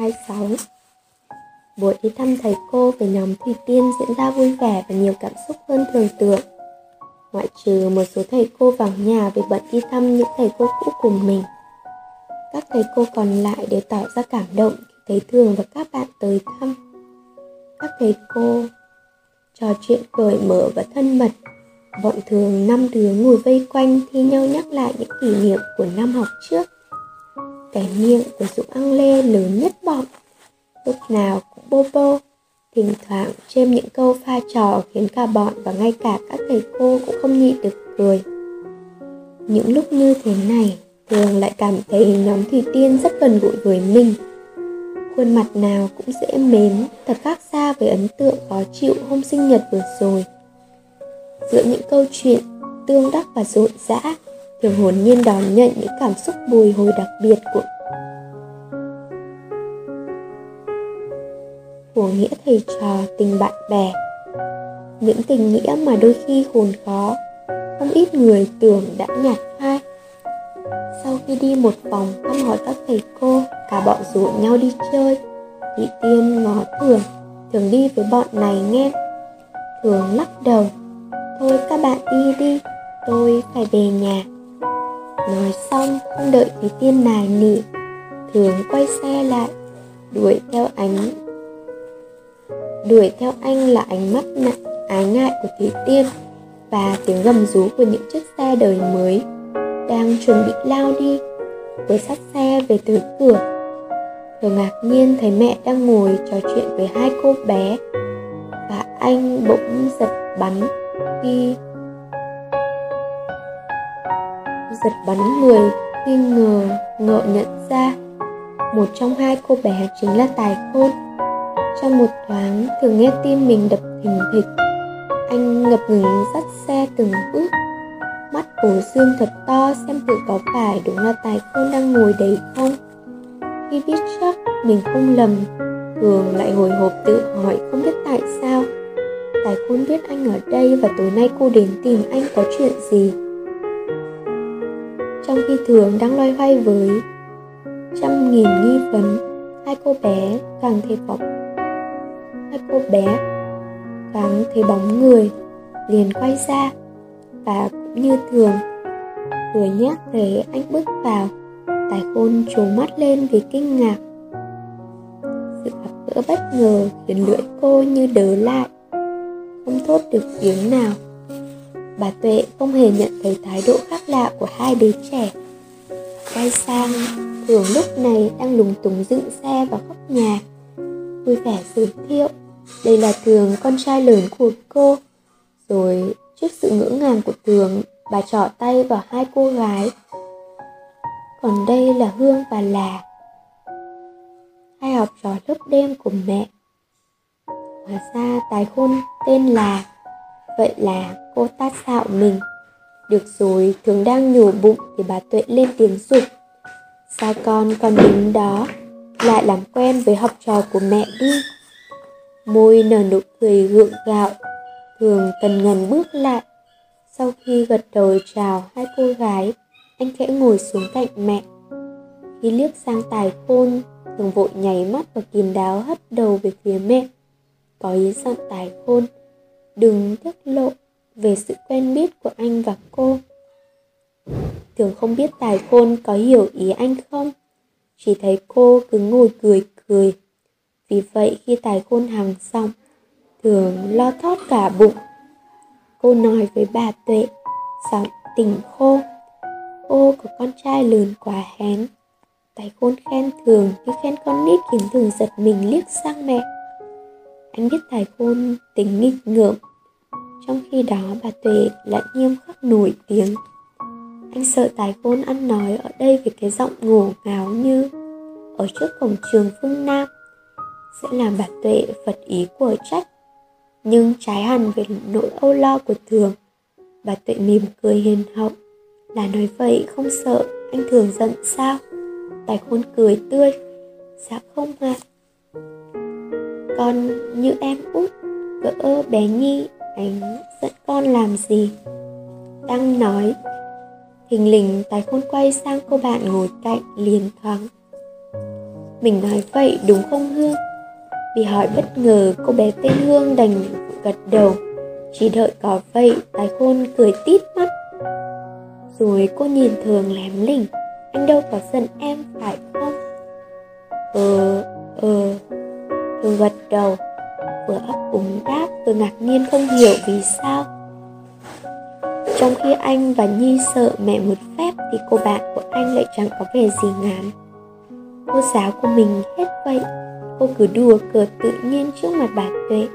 26 Buổi đi thăm thầy cô về nhóm Thủy Tiên diễn ra vui vẻ và nhiều cảm xúc hơn thường tượng. Ngoại trừ một số thầy cô vào nhà vì bận đi thăm những thầy cô cũ cùng mình. Các thầy cô còn lại đều tỏ ra cảm động khi thấy Thường và các bạn tới thăm. Các thầy cô trò chuyện cởi mở và thân mật. Bọn Thường năm đứa ngồi vây quanh thi nhau nhắc lại những kỷ niệm của năm học trước. Cái miệng của Dũng ăn lê lớn nhất bọn lúc nào cũng bô bô, thỉnh thoảng chêm những câu pha trò khiến cả bọn và ngay cả các thầy cô cũng không nhịn được cười. Những lúc như thế này thường lại cảm thấy nhóm thủy tiên rất gần gũi với mình. Khuôn mặt nào cũng dễ mến, thật khác xa với ấn tượng khó chịu hôm sinh nhật vừa rồi. Giữa những câu chuyện tương đắc và rộn rã thường hồn nhiên đón nhận những cảm xúc bồi hồi đặc biệt của của nghĩa thầy trò tình bạn bè. Những tình nghĩa mà đôi khi hồn khó, không ít người tưởng đã nhạt phai. Sau khi đi một vòng thăm hỏi các thầy cô, cả bọn rủ nhau đi chơi. Chị tiên ngó thường thường đi với bọn này nghe. Thường lắc đầu, thôi các bạn đi đi, tôi phải về nhà nói xong không đợi thấy tiên nài nỉ, thường quay xe lại, đuổi theo ánh, đuổi theo anh là ánh mắt nặng ái ngại của Thủy Tiên và tiếng gầm rú của những chiếc xe đời mới đang chuẩn bị lao đi vừa sát xe về tới cửa. Thường ngạc nhiên thấy mẹ đang ngồi trò chuyện với hai cô bé và anh bỗng giật bắn khi giật bắn người khi ngờ, ngợ nhận ra. Một trong hai cô bé chính là tài khôn. Trong một thoáng thường nghe tim mình đập thình thịch. Anh ngập ngừng dắt xe từng bước. Mắt cổ dương thật to, xem thử có phải đúng là tài khôn đang ngồi đấy không? Khi biết chắc, mình không lầm. Thường lại hồi hộp tự hỏi không biết tại sao. Tài khôn biết anh ở đây và tối nay cô đến tìm anh có chuyện gì trong khi thường đang loay hoay với trăm nghìn nghi vấn. Hai cô bé càng thấy bóng, hai cô bé càng thấy bóng người liền quay ra và cũng như thường, vừa nhắc thấy anh bước vào, tài khôn trố mắt lên vì kinh ngạc. Sự gặp gỡ bất ngờ khiến lưỡi cô như đớ lại, không thốt được tiếng nào bà tuệ không hề nhận thấy thái độ khác lạ của hai đứa trẻ. Quay sang thường lúc này đang lúng túng dựng xe và khóc nhà. Vui vẻ giới thiệu, đây là thường con trai lớn của cô. Rồi, trước sự ngỡ ngàng của thường bà trỏ tay vào hai cô gái. Còn đây là hương và là. Hai học trò lớp đêm của mẹ. Hóa ra tài khôn tên là, vậy là cô ta xạo mình. Được rồi, thường đang nhổ bụng thì bà tuệ lên tiếng dục sao con còn đứng đó, lại làm quen với học trò của mẹ đi. Môi nở nụ cười gượng gạo, thường tần ngần bước lại. Sau khi gật đầu chào hai cô gái, anh khẽ ngồi xuống cạnh mẹ. Khi liếc sang tài khôn, thường vội nháy mắt và kín đáo hất đầu về phía mẹ. Có ý dặn tài khôn, đừng tiết lộ về sự quen biết của anh và cô thường không biết tài khôn có hiểu ý anh không chỉ thấy cô cứ ngồi cười cười vì vậy khi tài khôn hàng xong, thường lo thót cả bụng. Cô nói với bà Tuệ, giọng tỉnh khô. Cô có con trai lớn quá hén. Tài khôn khen thường như khen con nít khiến thường giật mình liếc sang mẹ. Anh biết tài khôn tính nghịch ngợm. Trong khi đó, bà Tuệ lại nghiêm khắc nổi tiếng. Anh sợ tài khôn ăn nói ở đây với cái giọng ngổ ngáo như, ở trước cổng trường phương Nam, sẽ làm bà tuệ phật ý của trách nhưng trái hẳn về nỗi âu lo của thường, bà tuệ mỉm cười hiền hậu là nói vậy không sợ anh thường giận sao tài khôn cười tươi dạ không ạ à. con như em út, cỡ bé nhi Ánh dẫn con làm gì? Đang nói thình lình tài khôn quay sang cô bạn ngồi cạnh liền thoáng. Mình nói vậy đúng không Hương? Vì hỏi bất ngờ cô bé tên Hương đành gật đầu. Chỉ đợi có vậy tài khôn cười tít mắt. Rồi cô nhìn thường lém lỉnh Anh đâu có giận em phải không? Ờ, ờ Thường gật đầu. Vừa ấp úng đáp vừa ngạc nhiên không hiểu vì sao. Trong khi anh và Nhi sợ mẹ một phép Thì cô bạn của anh lại chẳng có vẻ gì ngán. Cô giáo của mình hết vậy, Cô cứ đùa cợt tự nhiên trước mặt bà Tuệ.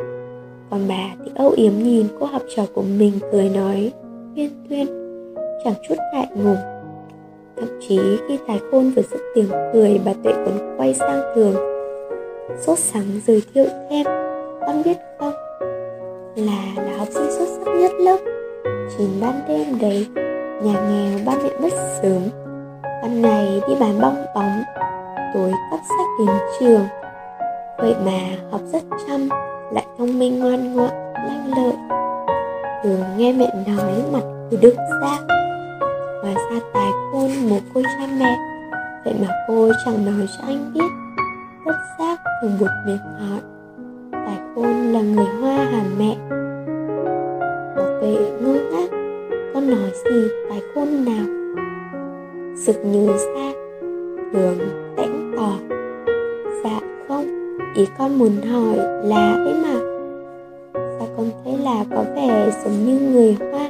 Còn bà thì âu yếm nhìn cô học trò của mình cười nói, Tuyên tuyên, Chẳng chút ngại ngùng. Thậm chí khi Tài Khôn vừa dứt tiếng cười, Bà Tuệ còn quay sang thường Sốt sắng giới thiệu thêm. Con biết không Là là học sinh xuất sắc nhất lớp Chín ban đêm đấy Nhà nghèo ba mẹ mất sớm. Ban ngày đi bán bong bóng Tối cắp sách đến trường. Vậy mà học rất chăm Lại thông minh ngoan ngoãn, lanh lợi. Thường nghe mẹ nói mặt cứ đứng ra Và ra tài khôn một cô cha mẹ Vậy mà cô chẳng nói cho anh biết Bất giác thường buộc miệng hỏi con là người hoa hả mẹ. Bảo vệ ngơ ngác, Con nói gì tài khôn nào? Sực nhớ ra Thường tẽn tỏ. Dạ không, Ý con muốn hỏi là ấy mà Sao con thấy là có vẻ giống như người hoa?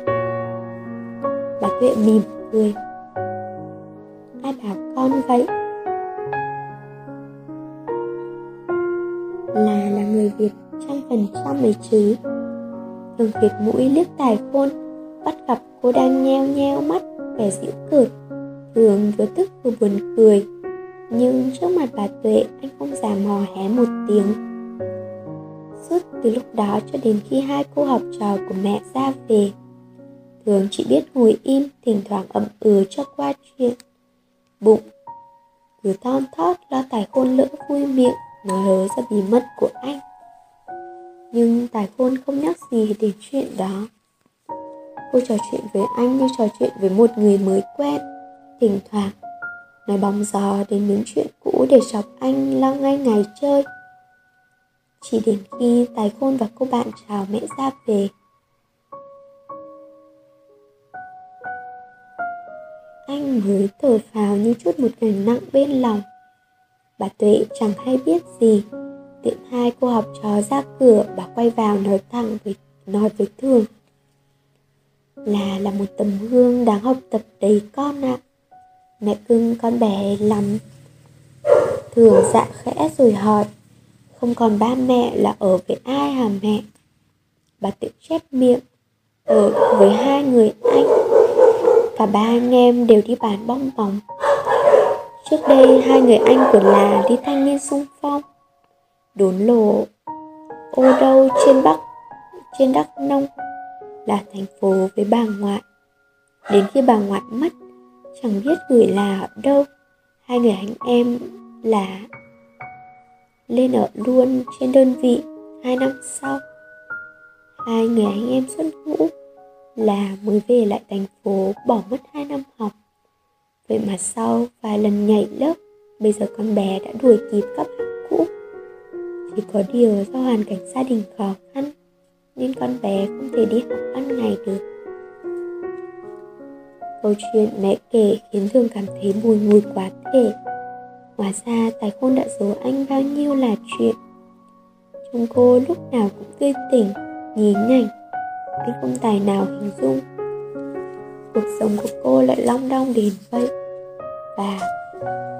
Bà Tuệ mỉm cười. Ai bảo con vậy? Là là người Việt trăm phần trăm ấy chứ Thường kiệt mũi liếc tài khôn, Bắt gặp cô đang nheo nheo mắt, Vẻ dịu cợt. Thường vừa tức vừa buồn cười, Nhưng trước mặt bà Tuệ Anh không dám hò hé một tiếng. Suốt từ lúc đó cho đến khi hai cô học trò của mẹ ra về Thường chỉ biết ngồi im, Thỉnh thoảng ậm ừ cho qua chuyện. Bụng Cứ thon thót, lo tài khôn lỡ vui miệng Nói hớ ra bí mật của anh. Nhưng tài khôn không nhắc gì đến chuyện đó. Cô trò chuyện với anh như trò chuyện với một người mới quen, Thỉnh thoảng. Nói bóng gió đến những chuyện cũ để chọc anh lo ngay ngày chơi. Chỉ đến khi Tài Khôn và cô bạn chào mẹ ra về. Anh mới thở phào như chút một gánh nặng bên lòng. Bà Tuệ chẳng hay biết gì. Tiện hai cô học trò ra cửa Bà quay vào nói thẳng với, nói với Thường Là là một tấm gương đáng học tập đầy con ạ. À. Mẹ cưng, con bé lắm. Thường dạ khẽ rồi hỏi, Không còn ba mẹ là ở với ai hả mẹ? Bà tự chép miệng, Ở với hai người anh. Cả ba anh em đều đi bán bong bóng. Trước đây hai người anh của là đi thanh niên sung phong. Đốn lộ ô đâu trên Bắc, Trên Đắk Nông Là thành phố với bà ngoại. Đến khi bà ngoại mất, Chẳng biết gửi là ở đâu, Hai người anh em là Lên ở luôn trên đơn vị Hai năm sau. Hai người anh em xuất ngũ Là mới về lại thành phố Bỏ mất hai năm học. Vậy mà sau vài lần nhảy lớp, Bây giờ con bé đã đuổi kịp các bạn cũ. Chỉ có điều do hoàn cảnh gia đình khó khăn Nên con bé không thể đi học ban ngày được. Câu chuyện mẹ kể khiến Thường cảm thấy buồn ngùi quá thể. Hóa ra tài khôn đã giấu anh bao nhiêu là chuyện. Trông cô lúc nào cũng tươi tỉnh, nhí nhảnh Anh không tài nào hình dung. Cuộc sống của cô lại long đong đến vậy. Và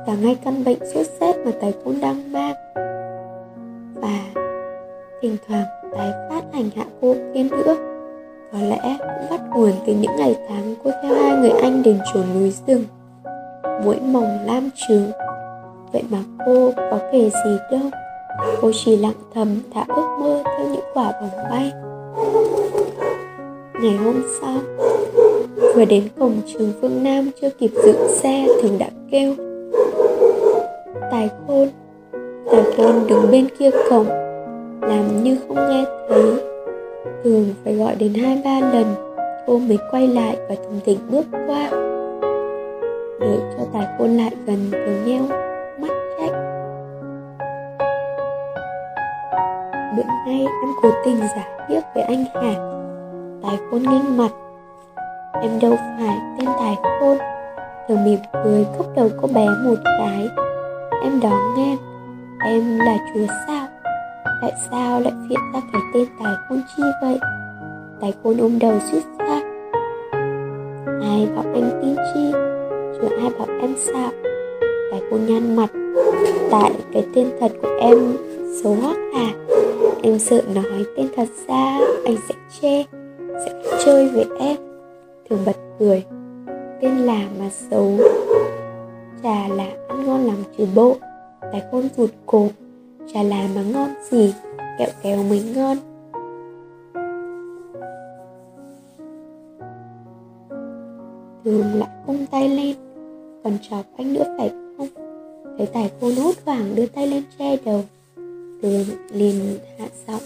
cả ngay căn bệnh sốt rét mà tài khôn đang mang thỉnh thoảng tái phát hành hạ cô thêm nữa. Có lẽ cũng bắt nguồn từ những ngày tháng cô theo hai người anh đến chốn núi rừng. Mũi mỏng lam trừ. Vậy mà cô có kể gì đâu. Cô chỉ lặng thầm thả ước mơ theo những quả bóng bay. Ngày hôm sau, Vừa đến cổng trường phương Nam chưa kịp dựng xe Thường đã kêu. Tài khôn Tài khôn đứng bên kia cổng làm như không nghe thấy. Thường phải gọi đến hai ba lần cô mới quay lại và thùng thỉnh bước qua. Đợi cho tài côn lại gần rồi nheo mắt trách bữa nay em cố tình giả điếc với anh hả? Tài côn nghênh mặt. Em đâu phải tên tài côn thường mỉm cười cốc đầu cô bé một cái. Em đó nghe, em là chúa sao? Tại sao lại viện ra cái tên tài khôn chi vậy? Tài khôn ôm đầu suýt xa Ai bảo anh tin chi? Rồi ai bảo em sao Tài khôn nhăn mặt. Tại cái tên thật của em xấu hoắc à? Em sợ nói tên thật ra, Anh sẽ chê, Sẽ chơi với em. Thường bật cười. Tên là mà xấu. Chà là ăn ngon lắm chứ bộ. Tài khôn rụt cổ chả là mà ngon gì, Kẹo kéo mới ngon. Thường lại cung tay lên, Còn chọc anh nữa phải không? Thấy tài khôn hốt hoảng đưa tay lên che đầu. Tường liền hạ giọng.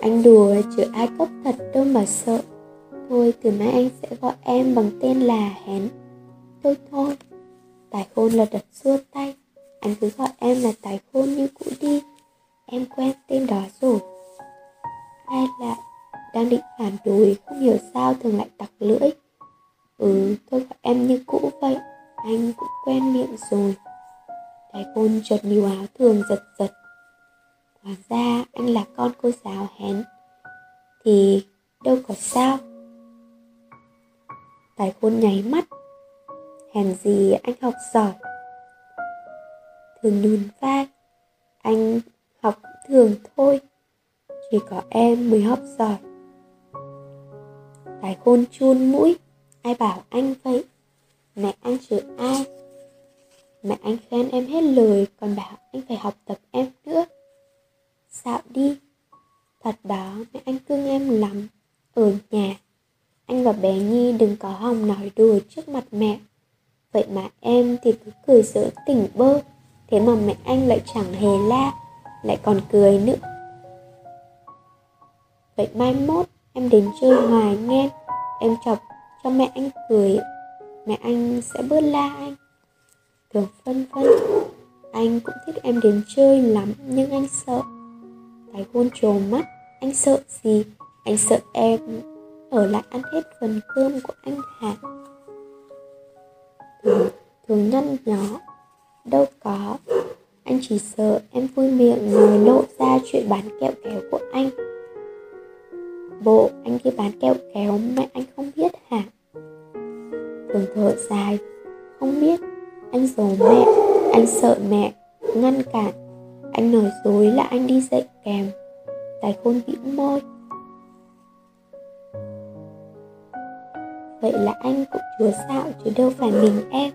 Anh đùa chứ ai cốc thật đâu mà sợ. Thôi, từ mai anh sẽ gọi em bằng tên là Hén. Thôi thôi. Tài khôn là đật xua tay. Anh cứ gọi em là tài khôn như cũ đi. Em quen tên đó rồi. Hay là đang định phản đối, Không hiểu sao thường lại tặc lưỡi. Ừ tôi gọi em như cũ vậy, Anh cũng quen miệng rồi. Tài khôn chợt níu áo thường giật giật. Hóa ra anh là con cô giáo hén. Thì đâu có sao. Tài khôn nháy mắt. Hèn gì anh học giỏi. Thường nhún vai. Anh học thường thôi. Chỉ có em mới học giỏi. Tài khôn chun mũi. Ai bảo anh vậy? Mẹ anh chửi ai? Mẹ anh khen em hết lời, Còn bảo anh phải học tập em nữa. Dạo đi. Thật đó, mẹ anh cưng em lắm. Ở nhà, Anh và bé Nhi đừng có hòng nói đùa trước mặt mẹ. Vậy mà em thì cứ cười giỡn tỉnh bơ. Thế mà mẹ anh lại chẳng hề la Lại còn cười nữa. Vậy mai mốt em đến chơi hoài nghe Em chọc cho mẹ anh cười Mẹ anh sẽ bớt la anh. Thường phân vân Anh cũng thích em đến chơi lắm Nhưng anh sợ. Thái hôn trồ mắt Anh sợ gì? Anh sợ em ở lại ăn hết phần cơm của anh hả? Thường, thường nhăn nhỏ Đâu có. Anh chỉ sợ em vui miệng rồi lộ ra chuyện bán kẹo kéo của anh. Bộ, anh đi bán kẹo kéo mẹ anh không biết hả? Thường thở dài, Không biết. Anh giấu mẹ, Anh sợ mẹ, Ngăn cản. Anh nói dối là anh đi dạy kèm, Tài khôn bĩu môi. Vậy là anh cũng chúa xạo chứ đâu phải mình em.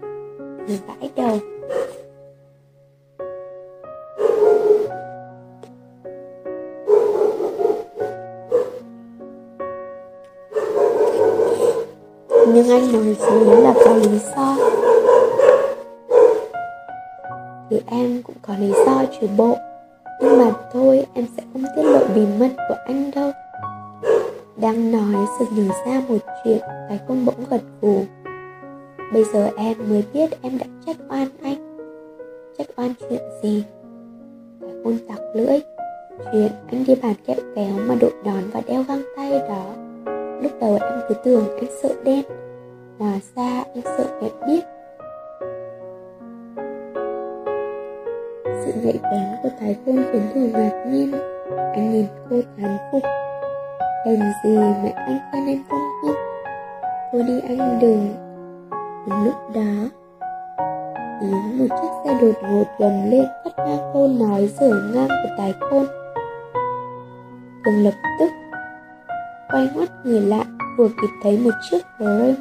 Thường vãi đầu. Nhưng là có lý do. Từ em cũng có lý do trừ bộ. Nhưng mà thôi, em sẽ không tiết lộ bí mật của anh đâu. Đang nói sự nhớ ra một chuyện, cái con bỗng gật gù. Bây giờ em mới biết em đã trách oan anh. Trách oan chuyện gì? Cái con tặc lưỡi. Chuyện anh đi bàn kẹo kéo mà đội đòn và đeo găng tay đó. Lúc đầu em cứ tưởng anh sợ đen. Hóa ra, anh sợ mẹ biết Sự nhạy bén của Thái Khôn khiến Thường ngạc nhiên. Anh nhìn cô thán phục. Cần gì mà anh khen em không minh Thôi đi anh đừng Đúng lúc đó Tiếng một chiếc xe đột ngột gần lên cắt ngang câu nói dở ngang của Tài Khôn Thường lập tức quay ngoắt người lại, vừa kịp thấy một chiếc Ram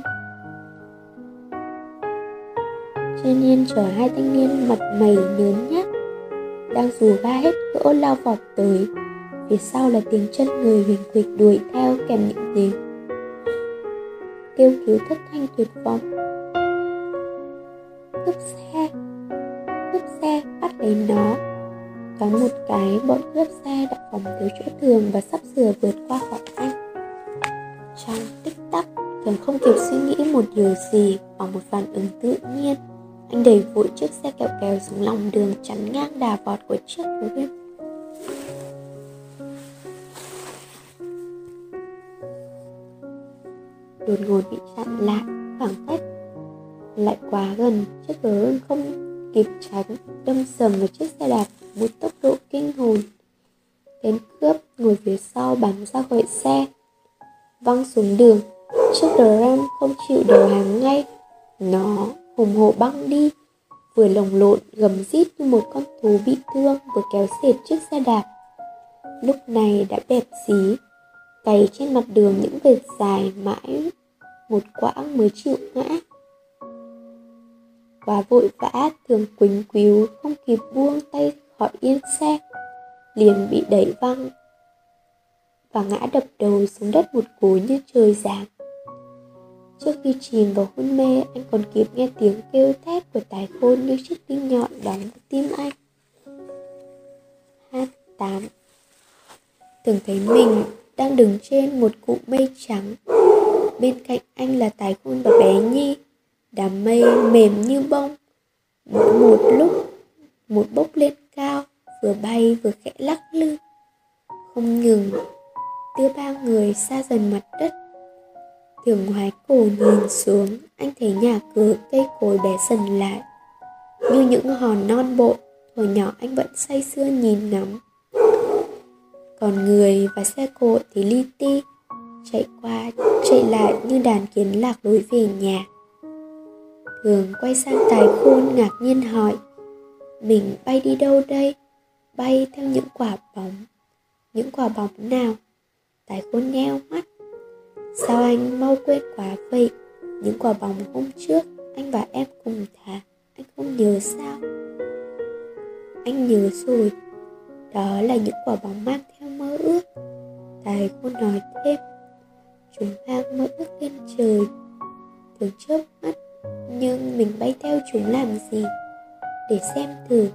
trên yên chở hai thanh niên mặt mày nhớn nhác, đang dù ga hết cỡ lao vọt tới. Phía sau là tiếng chân người huỳnh quịch đuổi theo kèm những tiếng kêu cứu thất thanh tuyệt vọng. Cướp xe cướp xe, bắt lấy nó. Thoáng một cái, bọn cướp xe đã phóng tới chỗ thường và sắp sửa vượt qua khỏi anh trong tích tắc thường không kịp suy nghĩ một điều gì, bằng một phản ứng tự nhiên anh đẩy vội chiếc xe kẹo kèo xuống lòng đường chắn ngang đà vọt của chiếc thú đột ngột bị chặn lại khoảng cách. Lại quá gần, chiếc gấu không kịp tránh, đâm sầm vào chiếc xe đạp một tốc độ kinh hồn. Tên cướp, ngồi phía sau bắn ra khỏi xe. Văng xuống đường, chiếc ram không chịu đầu hàng ngay. Nó hùng hổ băng đi. Vừa lồng lộn, gầm rít như một con thú bị thương, vừa kéo sệt chiếc xe đạp. Lúc này đã bẹp xí, cày trên mặt đường những vệt dài mãi, một quãng mới chịu ngã. Quá vội vã thường quỳnh quíu không kịp buông tay khỏi yên xe, liền bị đẩy văng và ngã đập đầu xuống đất một cú như trời giáng trước khi chìm vào hôn mê, anh còn kịp nghe tiếng kêu thét của tài khôn như chiếc đinh nhọn đóng vào tim anh. Hát tám. Tưởng thấy mình đang đứng trên một cụm mây trắng. Bên cạnh anh là tài khôn và bé nhi. Đám mây mềm như bông. Mỗi một lúc, một bốc lên cao, vừa bay vừa khẽ lắc lư. Không ngừng, đưa ba người xa dần mặt đất thường ngoái cổ nhìn xuống, anh thấy nhà cửa cây cối bé dần lại. Như những hòn non bộ, hồi nhỏ anh vẫn say sưa nhìn ngắm. Còn người và xe cộ thì li ti, chạy qua, chạy lại như đàn kiến lạc lối về nhà. Thường quay sang tài khôn ngạc nhiên hỏi, mình bay đi đâu đây? Bay theo những quả bóng. Những quả bóng nào? Tài khôn nheo mắt sao anh mau quên quá vậy? Những quả bóng hôm trước anh và em cùng thả, anh không nhớ sao? Anh nhớ rồi. Đó là những quả bóng mang theo mơ ước. Tài cô nói thêm. Chúng mang mơ ước lên trời. Thường chớp mắt, nhưng mình bay theo chúng làm gì? Để xem thử.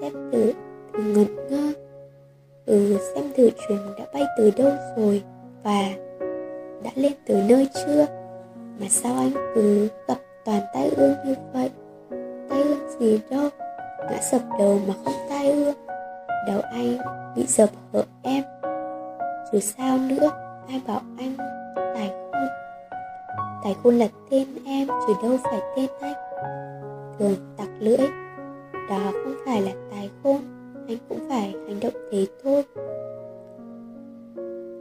Xem thử thử ngẩn ngơ. Ừ xem thử chúng đã bay tới đâu rồi và đã lên từ nơi chưa? Mà sao anh cứ gặp toàn tai ương như vậy? Tai ương gì đâu ngã sập đầu mà không tai ương. Đầu anh bị dập hở em. Dù sao nữa, ai bảo anh tài khôn? Tài khôn là tên em, chứ đâu phải tên anh. Thường tặc lưỡi. Đó không phải là tài khôn, anh cũng phải hành động thế thôi.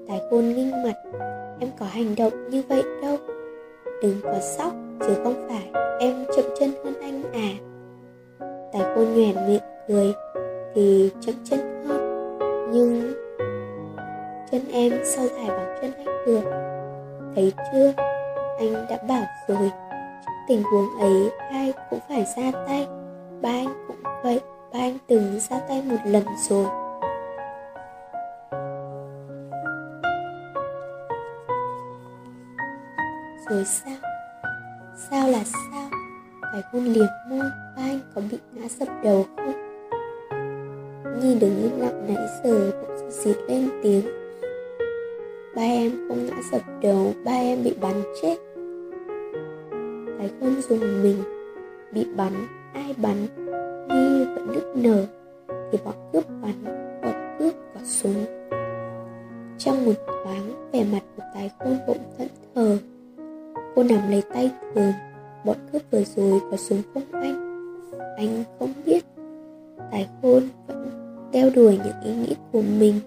Tài khôn nghinh mặt em có hành động như vậy đâu. Đừng có sóc chứ không phải em chậm chân hơn anh à. Tài cô nhoẻn miệng cười, thì chậm chân hơn. Nhưng chân em sao dài bằng chân anh được. Thấy chưa? Anh đã bảo rồi. Trong tình huống ấy, ai cũng phải ra tay. Ba anh cũng vậy, ba anh từng ra tay một lần rồi. Rồi sao? Sao là sao? Phải hôn liệt môi, ba anh có bị ngã sập đầu không? Nhi đứng im lặng nãy giờ cũng xịt lên tiếng. Ba em không ngã sập đầu, ba em bị bắn chết. Cái không dùng mình? Bị bắn, ai bắn? Nhi vẫn nức nở. Thì bọn cướp bắn, bọn cướp có súng. Trong một thoáng, vẻ mặt của tài khôn bỗng thẫn thờ cô nắm lấy tay thường bọn cướp vừa rồi có súng không anh? Anh không biết. Tài khôn vẫn đeo đuổi những ý nghĩ của mình.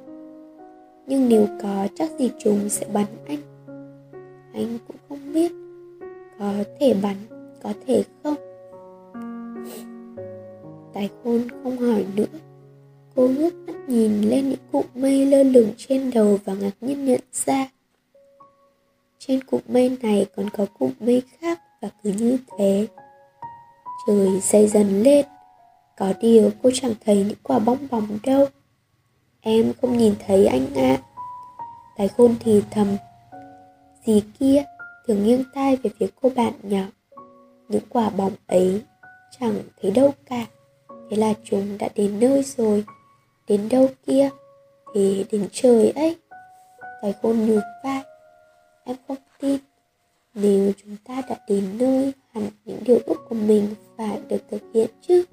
Nhưng nếu có chắc gì chúng sẽ bắn anh. Anh cũng không biết có thể bắn, có thể không. Tài khôn không hỏi nữa. Cô ngước mắt nhìn lên những cụm mây lơ lửng trên đầu và ngạc nhiên nhận ra trên cụm mây này còn có cụm mây khác và cứ như thế. Trời dày dần lên. Có điều cô chẳng thấy những quả bong bóng đâu. Em không nhìn thấy anh ạ. À. Tài khôn thì thầm. Dì kia thường nghiêng tai về phía cô bạn nhỏ. Những quả bóng ấy chẳng thấy đâu cả. Thế là chúng đã đến nơi rồi. Đến đâu kia? Thì đến trời ấy. Tài khôn nhún vai. Em không tin Nếu chúng ta đã đến nơi Hẳn những điều ước của mình phải được thực hiện chứ?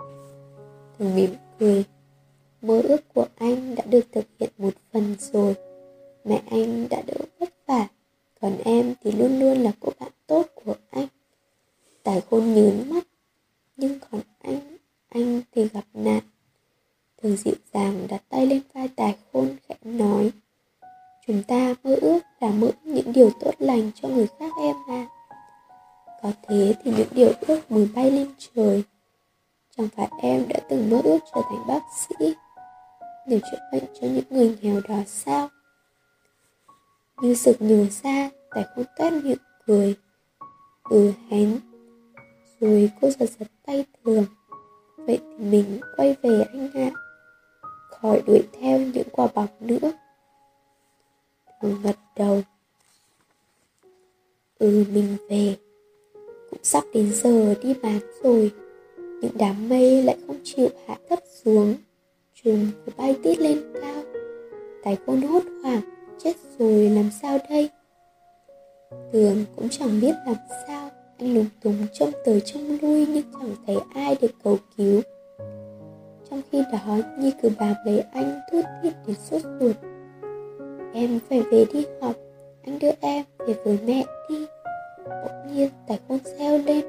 Thường mỉm cười Mơ ước của anh đã được thực hiện một phần rồi. Mẹ anh đã đỡ vất vả Còn em thì luôn luôn là cô bạn tốt của anh. Tài khôn nhớn mắt Nhưng còn anh, anh thì gặp nạn. Thường dịu dàng đặt tay lên vai tài khôn khẽ nói Chúng ta mơ ước là mơ những điều tốt lành cho người khác em à Có thế thì những điều ước mới bay lên trời. Chẳng phải em đã từng mơ ước trở thành bác sĩ? Để chữa bệnh cho những người nghèo đó sao? Như sực nhớ ra Tài khôn toét miệng cười. Ừ hén. Rồi cô giật giật tay thường. Vậy thì mình quay về anh ạ. À. Khỏi đuổi theo những quả bóng nữa. Thường gật đầu. Ừ mình về. Cũng sắp đến giờ đi bán rồi. Những đám mây lại không chịu hạ thấp xuống. Chúng cứ bay tít lên cao. Tài khôn hốt hoảng, Chết rồi làm sao đây? Tường cũng chẳng biết làm sao. Anh lúng túng trông tới trông lui Nhưng chẳng thấy ai để cầu cứu. Trong khi đó, Nhi cứ bám lấy anh thút thít để sốt ruột. Em phải về đi học. Anh đưa em về với mẹ đi. Bỗng nhiên tài con reo lên.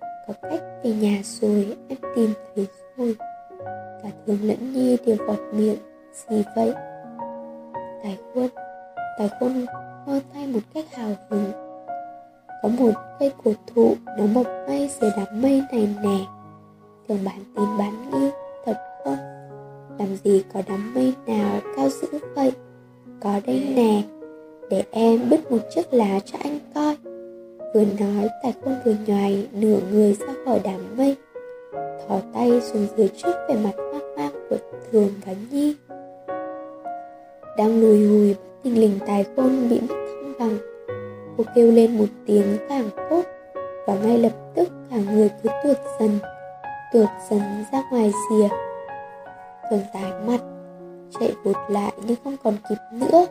Có cách về nhà rồi, Em tìm thấy rồi. Cả thường lẫn Nhi đều vọt miệng, Gì vậy? Tài quân Tài quân hơ tay một cách hào hứng. Có một cây cổ thụ Nó mọc ngay dưới đám mây này nè. Thường bán tìm bán nghi Thật không? Làm gì có đám mây nào cao dữ vậy? Có đây nè, Để em bứt một chiếc lá cho anh coi. Vừa nói tài khôn vừa nhoài Nửa người ra khỏi đám mây, Thò tay xuống dưới trước về mặt hoang mang của Thường và Nhi. Đang lùi hùi tình lình tài khôn bị mất thăng bằng. Cô kêu lên một tiếng càng tốt, và ngay lập tức cả người cứ tuột dần tuột dần ra ngoài rìa. Thường tái mặt chạy vụt lại nhưng không còn kịp nữa.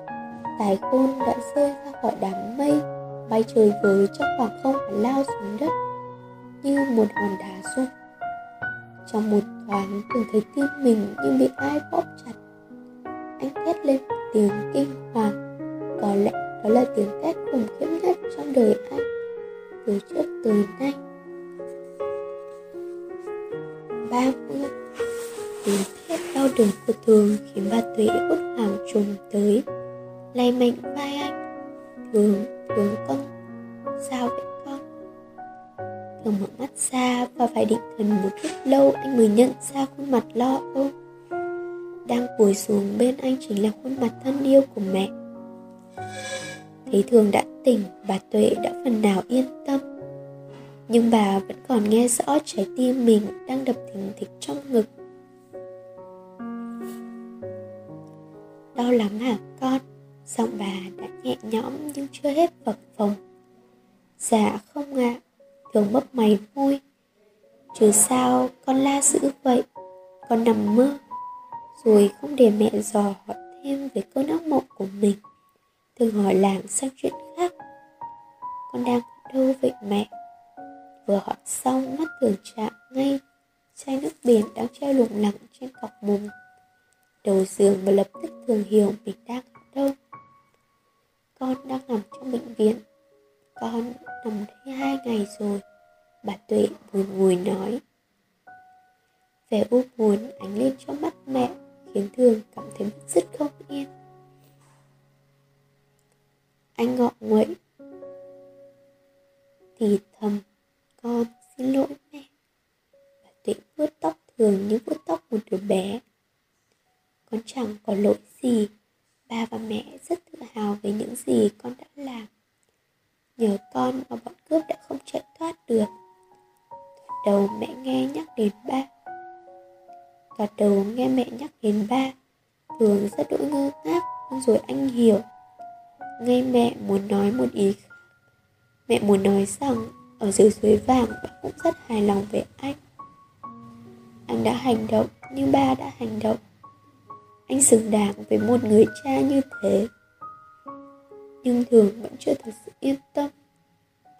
Tài khôn đã rơi ra khỏi đám mây, bay trời với trong khoảng không và lao xuống đất như một hòn đá rung trong một thoáng từng thấy tim mình như bị ai bóp chặt. Anh thét lên tiếng kinh hoàng. Có lẽ đó là tiếng thét khủng khiếp nhất trong đời anh. Từ trước tới nay thét của thường khiến bà Tuệ hốt hoảng trùng tới. Lay mạnh vai anh Thường, thường con Sao vậy con? Thường mở mắt ra và phải định thần một lúc lâu anh mới nhận ra khuôn mặt lo âu. Đang cúi xuống bên anh chính là khuôn mặt thân yêu của mẹ. Thấy thường đã tỉnh bà tuệ đã phần nào yên tâm. Nhưng bà vẫn còn nghe rõ trái tim mình đang đập thình thịch trong ngực. Đau lắm hả con? Giọng bà đã nhẹ nhõm nhưng chưa hết phập phồng. Dạ không ạ. À. thường mấp mày vui, chứ sao con la dữ vậy? Con nằm mơ. Rồi không để mẹ dò hỏi thêm về cơn ác mộng của mình. Thường hỏi làng sang chuyện khác. Con đang ở đâu vậy mẹ? Vừa hỏi xong mắt thường chạm ngay chai nước biển đang treo lủng lẳng trên cọc mùng đầu giường và lập tức thường hiểu mình đang ở đâu? Con đang nằm trong bệnh viện. Con nằm đây hai ngày rồi. Bà tuệ buồn ngùi nói. Vẻ u buồn ánh lên trong mắt mẹ, khiến thường cảm thấy bứt rứt không yên. Anh ngọ nguậy. Thì thầm, con xin lỗi mẹ. Bà tuệ vuốt tóc thường như vuốt tóc một đứa bé con chẳng có lỗi gì. Ba và mẹ rất tự hào về những gì con đã làm. Nhờ con mà bọn cướp đã không chạy thoát được. Thoạt đầu mẹ nghe nhắc đến ba. Thoạt đầu nghe mẹ nhắc đến ba. Thường rất đỗi ngơ ngác, rồi anh hiểu. Ngay mẹ muốn nói một ý khác. Mẹ muốn nói rằng, Ở dưới suối vàng ba cũng rất hài lòng về anh. Anh đã hành động như ba đã hành động. Anh xứng đáng với một người cha như thế. Nhưng thường vẫn chưa thật sự yên tâm.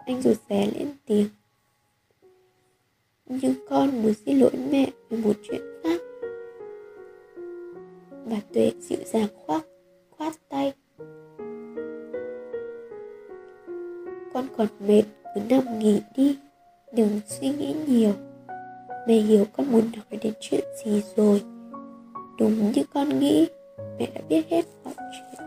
Anh rụt rè lên tiếng. Nhưng con muốn xin lỗi mẹ về một chuyện khác. Bà tuệ dịu dàng khoác, khoát tay. Con còn mệt, cứ nằm nghỉ đi. Đừng suy nghĩ nhiều. Mẹ hiểu con muốn nói đến chuyện gì rồi đúng như con nghĩ, mẹ đã biết hết mọi chuyện.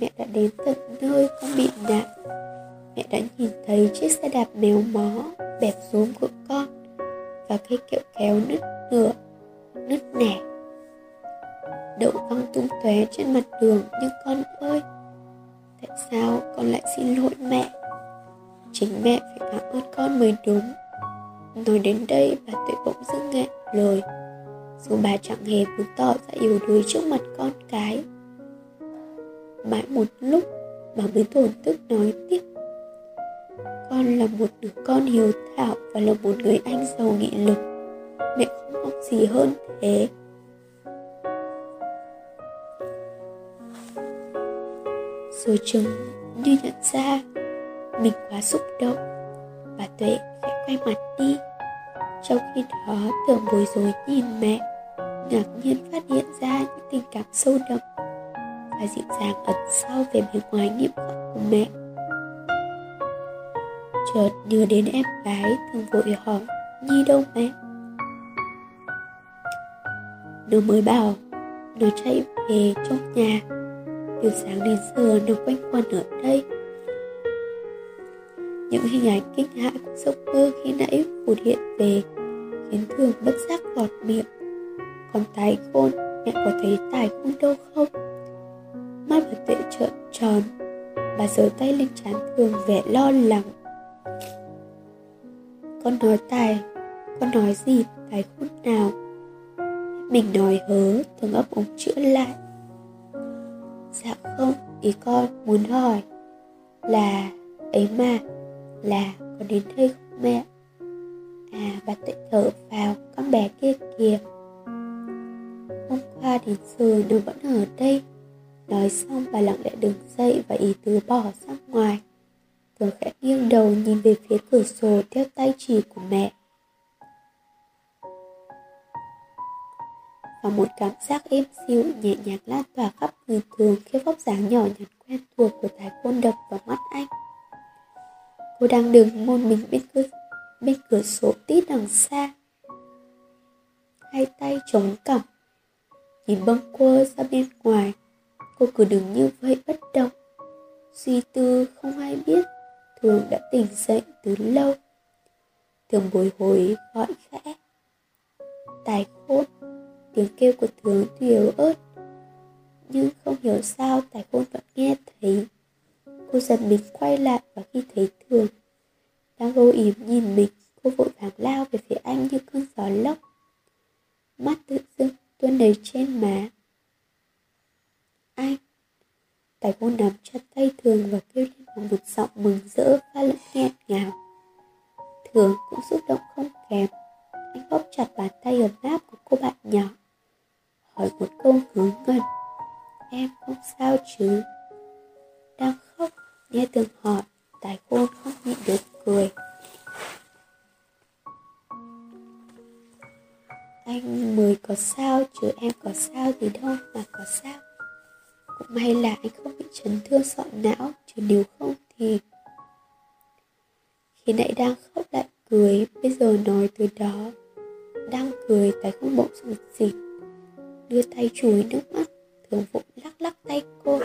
Mẹ đã đến tận nơi con bị nạn. Mẹ đã nhìn thấy chiếc xe đạp méo mó, bẹp rúm của con và cây kẹo kéo nứt nửa nứt nẻ. Đậu văng tung tóe trên mặt đường nhưng con ơi, tại sao con lại xin lỗi mẹ? Chính mẹ phải cảm ơn con mới đúng nói đến đây bà tuệ bỗng dưng nghẹn lời. Dù bà chẳng hề muốn tỏ ra yếu đuối trước mặt con cái. Mãi một lúc bà mới tổn thức nói tiếp. Con là một đứa con hiếu thảo và là một người anh giàu nghị lực. Mẹ không mong gì hơn thế. Rồi chừng như nhận ra mình quá xúc động, bà tuệ khẽ quay mặt đi trong khi đó, tưởng bối rối nhìn mẹ, ngạc nhiên phát hiện ra những tình cảm sâu đậm và dịu dàng ẩn sau về bề ngoài nghiêm khắc của mẹ. Chợt nhớ đến em gái thường vội hỏi, nhi đâu mẹ? Nó mới bảo, nó chạy về trong nhà. Từ sáng đến giờ nó quanh quẩn ở đây những hình ảnh kinh hãi của giấc mơ khi nãy vụt hiện về, khiến thường bất giác gọt miệng. Còn tài khôn, mẹ có thấy tài khôn đâu không? Mắt bà tuệ trợn tròn, bà giơ tay lên trán thường vẻ lo lắng. Con nói tài, con nói gì, tài khôn nào? Mình nói hớ, thường ấp ống chữa lại. Dạ không, ý con muốn hỏi là, ấy mà là có đến đây không mẹ? À bà tự thở vào, con bé kia kìa. Hôm qua đến giờ nó vẫn ở đây. Nói xong, bà lặng lẽ đứng dậy và ý tứ bỏ ra ngoài. Thường khẽ nghiêng đầu nhìn về phía cửa sổ theo tay chỉ của mẹ. Và một cảm giác êm dịu nhẹ nhàng lan tỏa khắp người thường khi vóc dáng nhỏ nhắn quen thuộc của thái côn đập vào mắt anh cô đang đứng một mình bên cửa bên cửa sổ tít đằng xa. Hai tay chống cằm, nhìn bâng quơ ra bên ngoài. Cô cứ đứng như vậy bất động, suy tư không ai biết, thường đã tỉnh dậy từ lâu. Thường bồi hồi gọi khẽ. Tài khôn, tiếng kêu của thường tuy yếu ớt, nhưng không hiểu sao tài khôn vẫn nghe thấy. Cô giật mình quay lại và khi thấy thường đang vô ím nhìn mình, cô vội vàng lao về phía anh như cơn gió lốc. Mắt tự dưng tuôn đầy trên má. Anh tài cô nắm chặt tay thường và kêu lên bằng một giọng mừng rỡ pha lẫn nghẹn ngào. Thường cũng xúc động không kém. Anh bóp chặt bàn tay ấm áp của cô bạn nhỏ. Hỏi một câu ngớ ngẩn. Em không sao chứ? Đang khóc, nghe tường hỏi tài khôn không nhịn được cười. Anh mười có sao chứ em có sao gì đâu mà có sao. Cũng may là anh không bị chấn thương sọ não, chứ nếu không thì khi nãy đang khóc lại cười, bây giờ nói từ đó. Đang cười, tài không bỗng sụt xịt đưa tay chùi nước mắt, thường vội lắc lắc tay cô.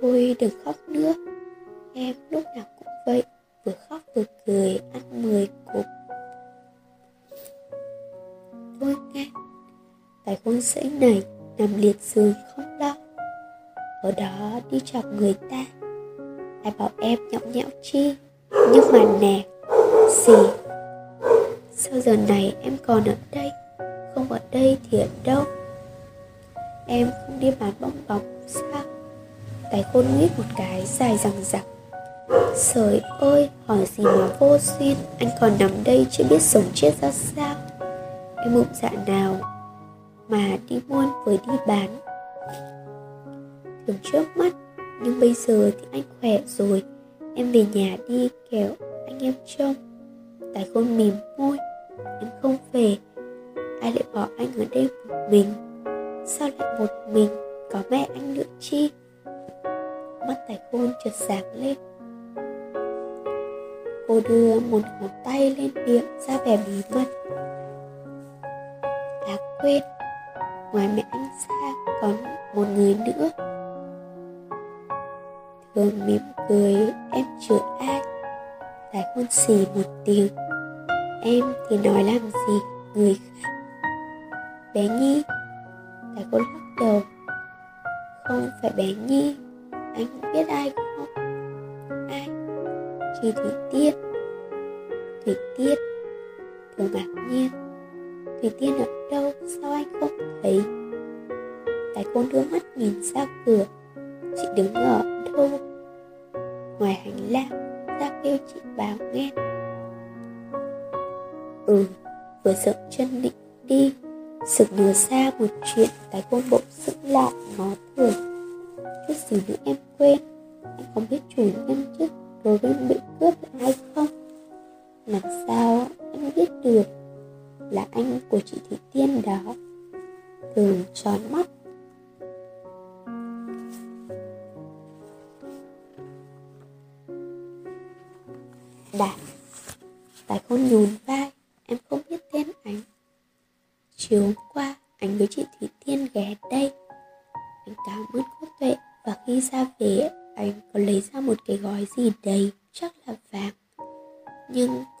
Thôi đừng khóc nữa em lúc nào cũng vậy, vừa khóc vừa cười, ăn mười cục. Thôi nghe, tài quân sẫy này nằm liệt giường không lo. Ở đó đi chọc người ta. Ai bảo em nhõng nhẽo chi, nhưng mà nè gì sao giờ này em còn ở đây, không ở đây thì ở đâu? Em không đi bán bong bóng sao? Tài khôn nguyết một cái dài rằng rằng. Trời ơi, hỏi gì mà vô duyên. Anh còn nằm đây chưa biết sống chết ra sao. Em bụng dạ nào Mà đi buôn với đi bán. Thường trước mắt Nhưng bây giờ thì anh khỏe rồi. Em về nhà đi kéo anh em trông. Tài khôn mỉm môi Em không về. Ai lại bỏ anh ở đây một mình? Sao lại một mình? Có mẹ anh nữa chi? Mắt tài khôn chợt sáng lên cô đưa một ngón tay lên miệng ra vẻ bí mật. Đã quên, ngoài mẹ anh ra còn một người nữa. Thường mỉm cười, em chữa ai? Lại hôn xì một tiếng. Em thì nói làm gì, người khác? Bé nhi tại cô lắc đầu. Không phải bé nhi, anh biết ai không? Khi thủy tiên thủy tiên thường ngạc nhiên thủy tiên ở đâu sao anh không thấy. Tại cô đưa mắt nhìn ra cửa, chị đứng ở đâu? Ngoài hành lang ra kêu chị bảo nghe. Ừ vừa dựng chân định đi, sực nhớ ra một chuyện, cái côn bỗng sững lại, ngó thường chút gì nữa em quên, em không biết chủ nhân chứ rồi bên bị cướp là ai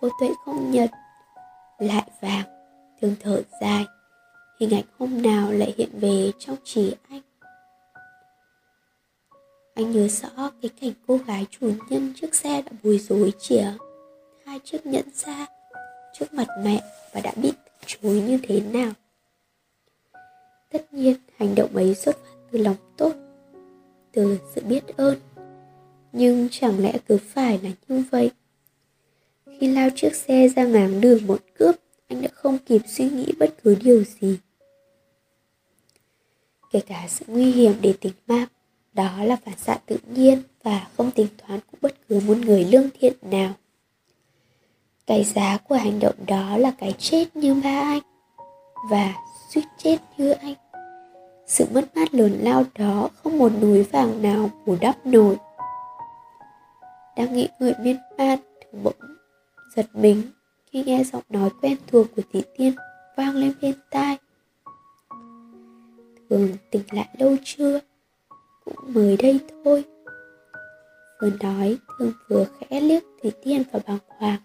cô tuệ không nhận. Lại vàng thường thở dài. Hình ảnh hôm nào lại hiện về trong trí anh? Anh nhớ rõ cái cảnh cô gái chủ nhân chiếc xe đã bùi rối chìa hai chiếc nhẫn ra trước mặt mẹ và đã bị từ chối như thế nào? Tất nhiên, hành động ấy xuất phát từ lòng tốt, từ sự biết ơn. Nhưng chẳng lẽ cứ phải là như vậy? Khi lao chiếc xe ra ngáng đường bọn cướp anh đã không kịp suy nghĩ bất cứ điều gì. Kể cả sự nguy hiểm để tính mạng đó là phản xạ tự nhiên và không tính toán của bất cứ một người lương thiện nào. Cái giá của hành động đó là cái chết như ba anh và suýt chết như anh. Sự mất mát lớn lao đó không một núi vàng nào bù đắp nổi. Đang nghĩ người miên man thường bỗng giật mình khi nghe giọng nói quen thuộc của tỷ tiên vang lên bên tai. Thường tỉnh lại lâu chưa? Cũng mới đây thôi. Vừa nói thường vừa khẽ liếc thủy tiên và bàng hoàng.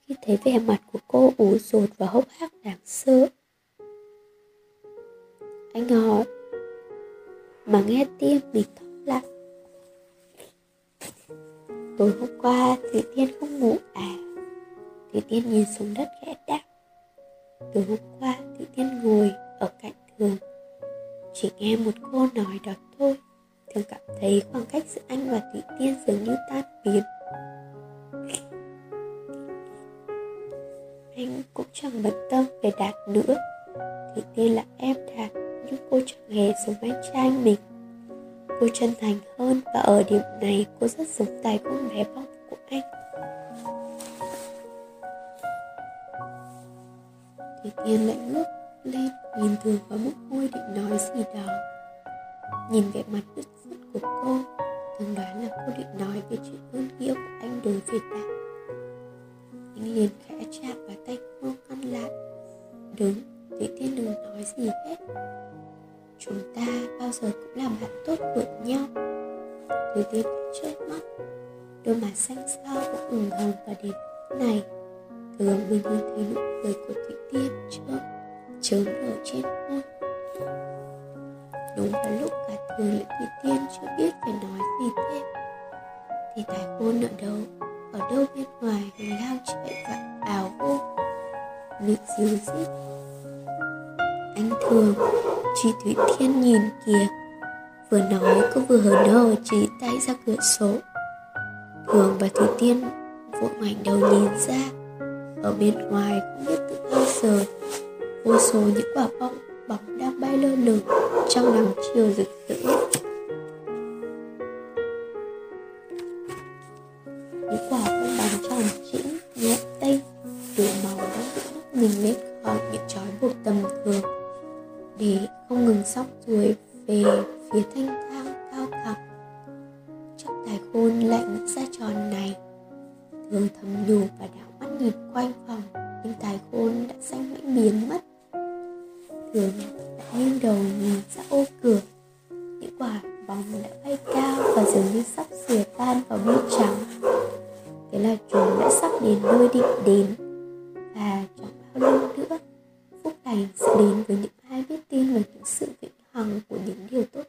Khi thấy vẻ mặt của cô ủ rột và hốc hác đáng sợ. Anh hỏi, mà nghe tim mình thót lại tối hôm qua thủy tiên không ngủ à? Thủy tiên nhìn xuống đất khẽ đáp. Tối hôm qua thủy tiên ngồi ở cạnh thường chỉ nghe một cô nói đó thôi. Thường cảm thấy khoảng cách giữa anh và thủy tiên dường như tan biến. Anh cũng chẳng bận tâm về đạt nữa. Thủy tiên là em đạt, nhưng cô chẳng hề giống anh trai mình cô chân thành hơn và ở điểm này cô rất giống tài con bé bóng của anh. Thủy tiên lại ngước lên, nhìn thường vào mức môi định nói gì đó. Nhìn vẻ mặt bứt rứt của cô thường đoán là cô định nói về chuyện ơn nghĩa của anh đối với ta. Anh liền khẽ chạm vào tay cô ngăn lại. Đứng thủy tiên đừng nói gì hết chúng ta giờ cũng là bạn tốt của nhau. Thủy tiên chớp mắt, đôi má xanh xao cũng ửng hồng và đẹp này. Thường mình nhìn thấy nụ cười của thủy tiên trước chớm nở trên môi. Đúng vào lúc cả thường lẫn thủy tiên chưa biết phải nói gì thêm, thì tài khôn ở đâu ở đâu bên ngoài hành lao chạy và ảo vô miệng dìu dít, anh thường chị thủy thiên nhìn kìa. Vừa nói cô vừa hớn hở chỉ tay ra cửa sổ. Thường và thủy tiên vội ngoảnh đầu nhìn ra. Ở bên ngoài không biết từ bao giờ, vô số những quả bóng bóng đang bay lơ lửng trong nắng chiều rực rỡ. Hương thầm nhủ và đảo mắt nhìn quanh phòng, Nhưng tài khôn đã xanh mãi biến mất. Thường đã nghiêng đầu nhìn ra ô cửa. Những quả bóng đã bay cao và dường như sắp sửa tan vào mây trắng. Thế là chúng đã sắp đến nơi định đến. Và chẳng bao lâu nữa, Phúc lành sẽ đến với những ai biết tin về những sự vĩnh hằng của những điều tốt